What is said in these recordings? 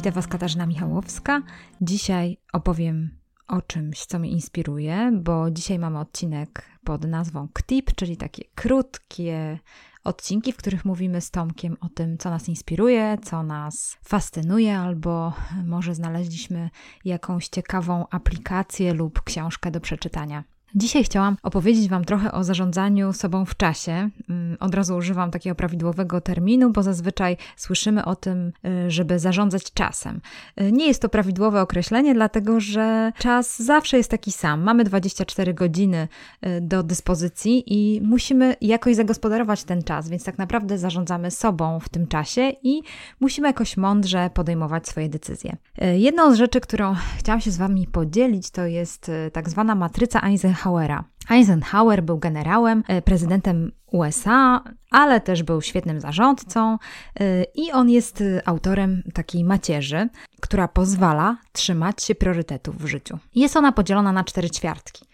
witam Was Katarzyna Michałowska. Dzisiaj opowiem o czymś, co mnie inspiruje, bo dzisiaj mamy odcinek pod nazwą KTIP, czyli takie krótkie odcinki, w których mówimy z Tomkiem o tym, co nas inspiruje, co nas fascynuje, albo może znaleźliśmy jakąś ciekawą aplikację lub książkę do przeczytania. Dzisiaj chciałam opowiedzieć Wam trochę o zarządzaniu sobą w czasie. Mm, od razu używam takiego prawidłowego terminu, bo zazwyczaj słyszymy o tym, y, żeby zarządzać czasem. Y, nie jest to prawidłowe określenie, dlatego że czas zawsze jest taki sam. Mamy 24 godziny y, do dyspozycji i musimy jakoś zagospodarować ten czas, więc tak naprawdę zarządzamy sobą w tym czasie i musimy jakoś mądrze podejmować swoje decyzje. Jedną z rzeczy, którą chciałam się z Wami podzielić, to jest tak zwana matryca Eisenhower Eisenhowera. Eisenhower był generałem, e, prezydentem USA, ale też był świetnym zarządcą e, i on jest e, autorem takiej macierzy, która pozwala trzymać się priorytetów w życiu. Jest ona podzielona na cztery ćwiartki.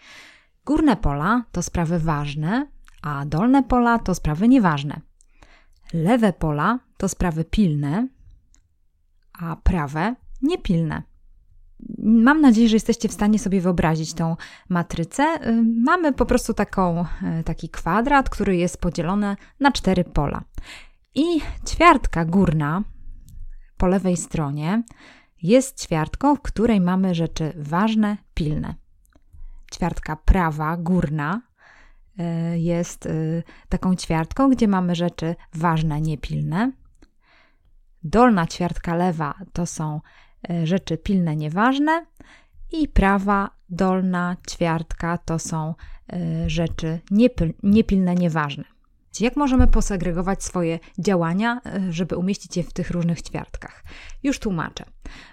Górne pola to sprawy ważne, a dolne pola to sprawy nieważne. Lewe pola to sprawy pilne, a prawe niepilne. Mam nadzieję, że jesteście w stanie sobie wyobrazić tą matrycę. Y, mamy po prostu taką, y, taki kwadrat, który jest podzielony na cztery pola. I ćwiartka górna po lewej stronie jest ćwiartką, w której mamy rzeczy ważne, pilne. Ćwiartka prawa, górna, y, jest taką ćwiartką, gdzie mamy rzeczy ważne, niepilne. Dolna ćwiartka lewa to są rzeczy pilne, nieważne i prawa, dolna, ćwiartka to są e, rzeczy niepilne, nieważne. Jak możemy posegregować swoje działania, e, żeby umieścić je w tych różnych ćwiartkach? Już tłumaczę.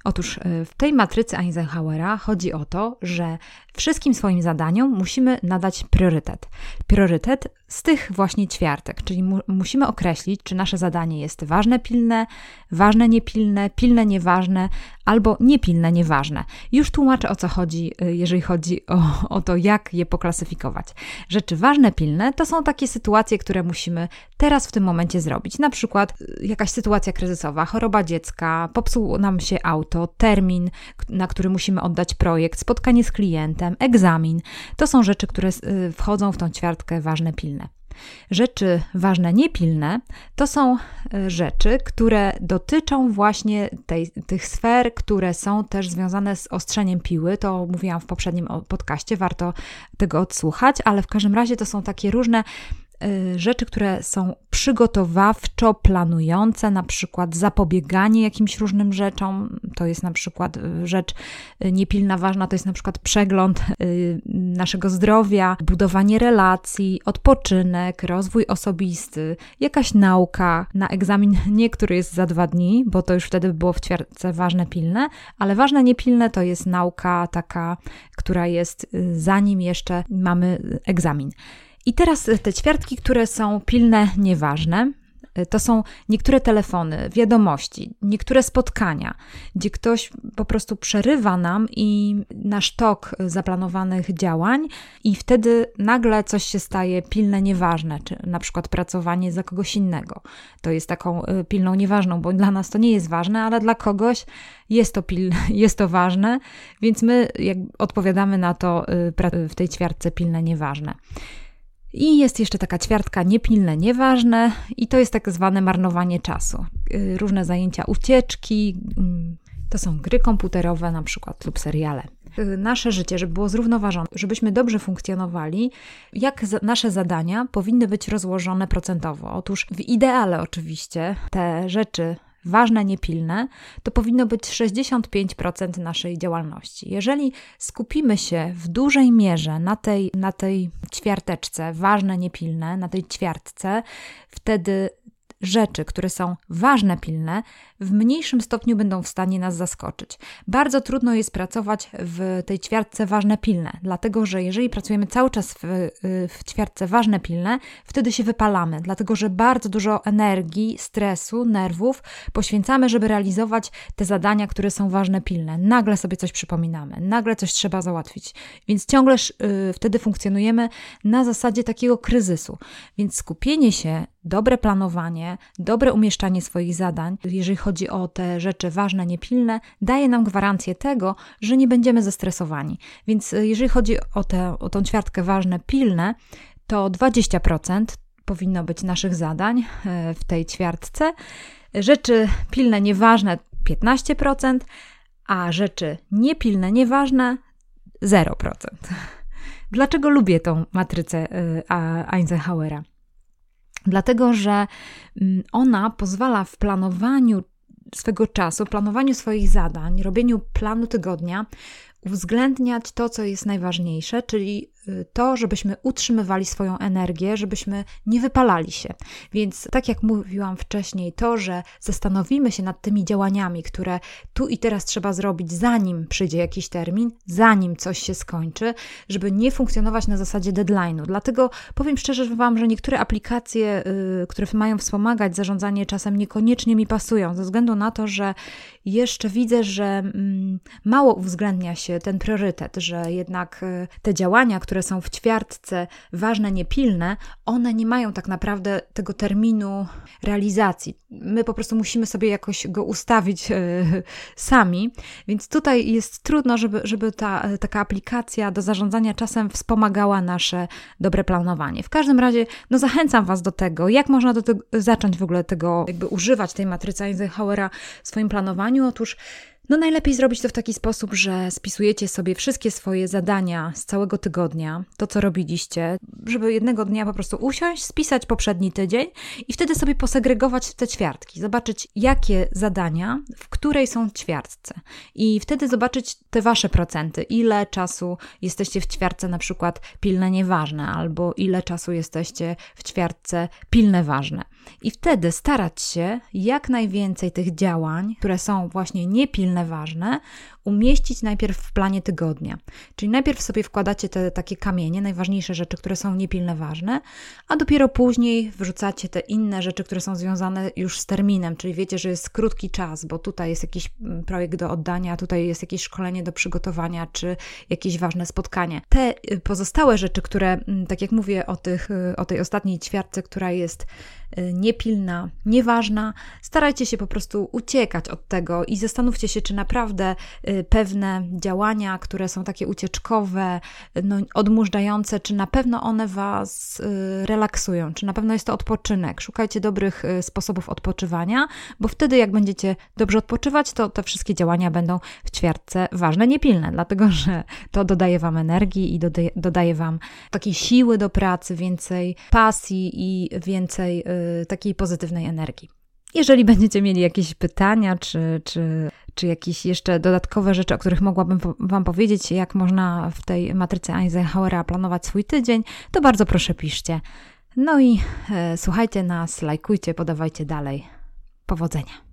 Otóż w tej matrycy Eisenhowera chodzi o to, że wszystkim swoim zadaniom musimy nadać priorytet. Priorytet z tych właśnie ćwiartek, czyli mu musimy określić, czy nasze zadanie jest ważne, pilne, ważne, niepilne, pilne, nieważne albo niepilne, nieważne. Już tłumaczę o co chodzi, y, jeżeli chodzi o, o to, jak je poklasyfikować. Rzeczy ważne, pilne to są takie sytuacje, które musimy teraz w tym momencie zrobić. Na przykład y, jakaś sytuacja kryzysowa, choroba dziecka, popsuł nam się auto, termin, na który musimy oddać projekt, spotkanie z klientem, egzamin. To są rzeczy, które y, wchodzą w tą ćwiartkę ważne, pilne. Rzeczy ważne, niepilne to są e, rzeczy, które dotyczą właśnie tej, tych sfer, które są też związane z ostrzeniem piły. To mówiłam w poprzednim podcaście, warto tego odsłuchać, ale w każdym razie to są takie różne Y, rzeczy, które są przygotowawczo planujące, na przykład zapobieganie jakimś różnym rzeczom, to jest na przykład y, rzecz y, niepilna, ważna, to jest na przykład przegląd naszego zdrowia, budowanie relacji, odpoczynek, rozwój osobisty, jakaś nauka na egzamin, nie który jest za dwa dni, bo to już wtedy by było w ćwiartce ważne, pilne, ale ważne, niepilne to jest nauka taka, która jest zanim jeszcze mamy egzamin. I teraz te ćwiartki, które są pilne, nieważne, to są niektóre telefony, wiadomości, niektóre spotkania, gdzie ktoś po prostu przerywa nam i nasz tok zaplanowanych działań, i wtedy nagle coś się staje pilne, nieważne, czy na przykład pracowanie za kogoś innego. To jest taką y, pilną, nieważną, bo dla nas to nie jest ważne, ale dla kogoś jest to, pil, jest to ważne, więc my odpowiadamy na to y, w tej ćwiartce pilne, nieważne. I jest jeszcze taka ćwiartka niepilne, nieważne, i to jest tak zwane marnowanie czasu. Y, różne zajęcia, ucieczki, mm, to są gry komputerowe na przykład lub seriale. Y, nasze życie, żeby było zrównoważone, żebyśmy dobrze funkcjonowali, jak nasze zadania powinny być rozłożone procentowo. Otóż w ideale oczywiście te rzeczy ważne, niepilne, to powinno być 65% naszej działalności. Jeżeli skupimy się w dużej mierze na tej, na tej ćwiarteczce, ważne, niepilne, na tej ćwiartce, wtedy rzeczy, które są ważne, pilne, w mniejszym stopniu będą w stanie nas zaskoczyć. Bardzo trudno jest pracować w tej ćwiartce ważne, pilne, dlatego że jeżeli pracujemy cały czas w, w ćwiartce ważne, pilne, wtedy się wypalamy, dlatego że bardzo dużo energii, stresu, nerwów poświęcamy, żeby realizować te zadania, które są ważne, pilne. Nagle sobie coś przypominamy, nagle coś trzeba załatwić, więc ciągle y, wtedy funkcjonujemy na zasadzie takiego kryzysu. Więc skupienie się dobre planowanie, dobre umieszczanie swoich zadań, jeżeli chodzi o te rzeczy ważne, niepilne, daje nam gwarancję tego, że nie będziemy zestresowani. Więc y, jeżeli chodzi o, tę o tą ćwiartkę ważne, pilne, to 20% powinno być naszych zadań y, w tej ćwiartce. Rzeczy pilne, nieważne 15%, a rzeczy niepilne, nieważne 0%. Dlaczego lubię tą matrycę y, Eisenhowera? Dlatego, że mm, ona pozwala w planowaniu swego czasu, planowaniu swoich zadań, robieniu planu tygodnia, uwzględniać to, co jest najważniejsze, czyli y, to, żebyśmy utrzymywali swoją energię, żebyśmy nie wypalali się. Więc, tak jak mówiłam wcześniej, to, że zastanowimy się nad tymi działaniami, które tu i teraz trzeba zrobić, zanim przyjdzie jakiś termin, zanim coś się skończy, żeby nie funkcjonować na zasadzie deadline'u. Dlatego powiem szczerze Wam, że niektóre aplikacje, yy, które mają wspomagać zarządzanie czasem, niekoniecznie mi pasują, ze względu na to, że jeszcze widzę, że mm, mało uwzględnia się ten priorytet, że jednak y, te działania, które są w ćwiartce ważne, niepilne, one nie mają tak naprawdę tego terminu realizacji. My po prostu musimy sobie jakoś go ustawić y, sami, więc tutaj jest trudno, żeby, żeby ta taka aplikacja do zarządzania czasem wspomagała nasze dobre planowanie. W każdym razie, no zachęcam Was do tego, jak można do tego, zacząć w ogóle tego, jakby używać tej matrycy Eisenhowera w swoim planowaniu. Otóż no najlepiej zrobić to w taki sposób, że spisujecie sobie wszystkie swoje zadania z całego tygodnia, to co robiliście, żeby jednego dnia po prostu usiąść, spisać poprzedni tydzień i wtedy sobie posegregować te ćwiartki, zobaczyć jakie zadania, w której są ćwiartce. I wtedy zobaczyć te wasze procenty, ile czasu jesteście w ćwiartce na przykład pilne nieważne albo ile czasu jesteście w ćwiartce pilne ważne. I wtedy starać się jak najwięcej tych działań, które są właśnie niepilne ważne, umieścić najpierw w planie tygodnia. Czyli najpierw sobie wkładacie te takie kamienie, najważniejsze rzeczy, które są niepilne ważne, a dopiero później wrzucacie te inne rzeczy, które są związane już z terminem, czyli wiecie, że jest krótki czas, bo tutaj jest jakiś mm, projekt do oddania, tutaj jest jakieś szkolenie do przygotowania, czy jakieś ważne spotkanie. Te y, pozostałe rzeczy, które, mm, tak jak mówię o, tych, y, o tej ostatniej ćwiartce, która jest y, niepilna, nieważna, starajcie się po prostu uciekać od tego i zastanówcie się, czy naprawdę pewne działania, które są takie ucieczkowe, no, odmurzające, czy na pewno one Was y, relaksują, czy na pewno jest to odpoczynek. Szukajcie dobrych y, sposobów odpoczywania, bo wtedy, jak będziecie dobrze odpoczywać, to te wszystkie działania będą w ćwiartce ważne, niepilne, dlatego że to dodaje Wam energii i dodaje, dodaje Wam takiej siły do pracy, więcej pasji i więcej y, takiej pozytywnej energii. Jeżeli będziecie mieli jakieś pytania, czy, czy, czy jakieś jeszcze dodatkowe rzeczy, o których mogłabym Wam powiedzieć, jak można w tej matrycy Eisenhowera planować swój tydzień, to bardzo proszę piszcie. No i e, słuchajcie nas, lajkujcie, podawajcie dalej. Powodzenia.